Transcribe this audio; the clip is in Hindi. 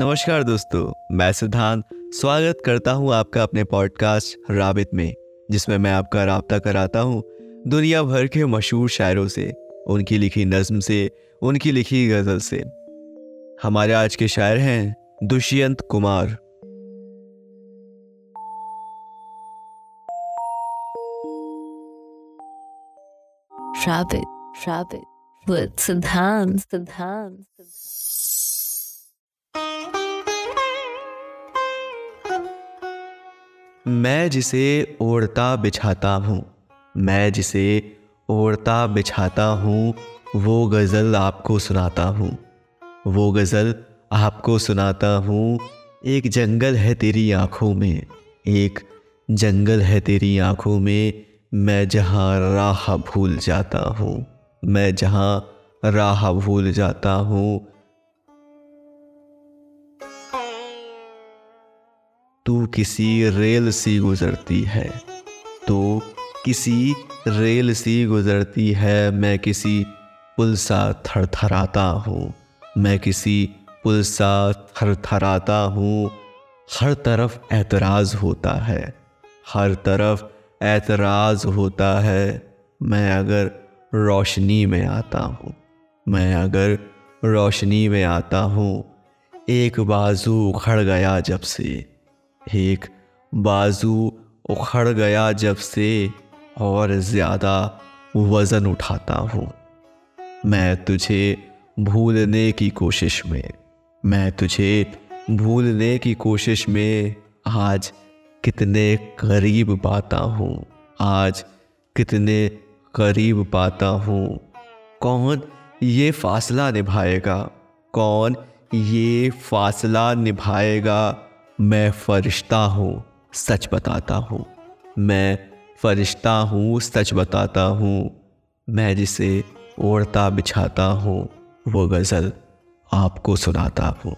नमस्कार दोस्तों मैं सिद्धांत स्वागत करता हूँ आपका अपने पॉडकास्ट राबित में जिसमें मैं आपका रबता कराता हूँ दुनिया भर के मशहूर शायरों से उनकी लिखी नज्म से उनकी लिखी गज़ल से। हमारे आज के शायर हैं Dushyant Kumar. Rabbit, rabbit, with Siddhant, Siddhant, मैं जिसे ओढ़ता बिछाता हूँ, मैं जिसे ओढ़ता बिछाता हूँ, वो गज़ल आपको सुनाता हूँ। वो गज़ल आपको सुनाता हूँ, एक जंगल है तेरी आँखों में, एक जंगल है तेरी आँखों में, मैं जहाँ राह भूल जाता हूँ, मैं जहाँ राह भूल जाता हूँ तू किसी रेल सी गुजरती है तो किसी रेल सी गुजरती है, मैं किसी पुल सा थरथराता हूँ, मैं किसी पुल सा थरथराता हूँ। हर तरफ़ एतराज़ होता है, हर तरफ़ एतराज़ होता है, मैं अगर रोशनी में आता हूँ, मैं अगर रोशनी में आता हूँ, एक बाजू उखड़ गया जब से एक बाजू उखड़ गया जब से और ज़्यादा वज़न उठाता हूँ। मैं तुझे भूलने की कोशिश में, मैं तुझे भूलने की कोशिश में आज कितने करीब पाता हूँ, आज कितने करीब पाता हूँ। कौन ये फासला निभाएगा? कौन ये फासला निभाएगा? मैं फरिश्ता हूँ, सच बताता हूँ। मैं फरिश्ता हूँ, सच बताता हूँ। मैं जिसे ओढ़ता बिछाता हूँ, वो गज़ल आपको सुनाता हूँ।